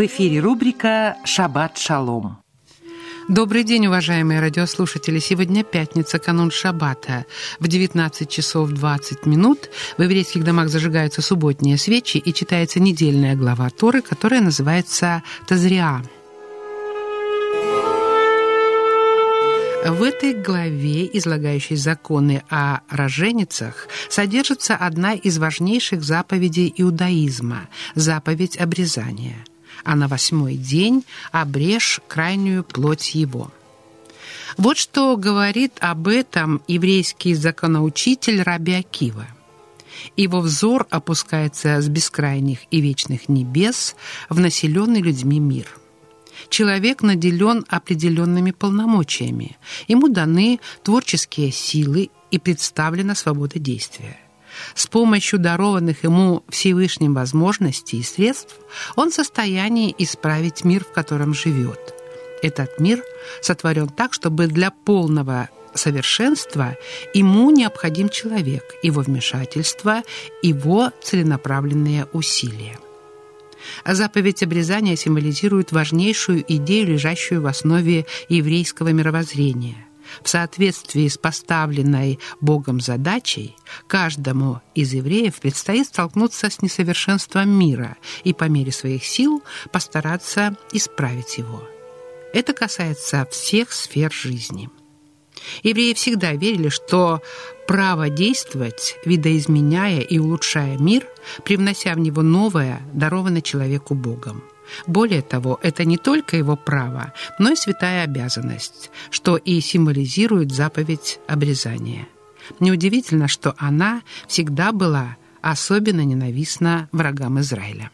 В эфире рубрика «Шаббат шалом». Добрый день, уважаемые радиослушатели. Сегодня пятница, канун Шаббата. В 19 часов 20 минут в еврейских домах зажигаются субботние свечи и читается недельная глава Торы, которая называется Тазриа. В этой главе, излагающей законы о роженицах, содержится одна из важнейших заповедей иудаизма – заповедь обрезания. А на восьмой день обрежь крайнюю плоть его. Вот что говорит об этом еврейский законоучитель Раби Акива. Его взор опускается с бескрайних и вечных небес в населенный людьми мир – человек наделен определенными полномочиями. Ему даны творческие силы и представлена свобода действия. С помощью дарованных ему Всевышним возможностей и средств он в состоянии исправить мир, в котором живет. Этот мир сотворен так, чтобы для полного совершенства ему необходим человек, его вмешательство, его целенаправленные усилия. Заповедь обрезания символизирует важнейшую идею, лежащую в основе еврейского мировоззрения. В соответствии с поставленной Богом задачей, каждому из евреев предстоит столкнуться с несовершенством мира и по мере своих сил постараться исправить его. Это касается всех сфер жизни. Евреи всегда верили, что право действовать, видоизменяя и улучшая мир, привнося в него новое, даровано человеку Богом. Более того, это не только его право, но и святая обязанность, что и символизирует заповедь обрезания. Неудивительно, что она всегда была особенно ненавистна врагам Израиля.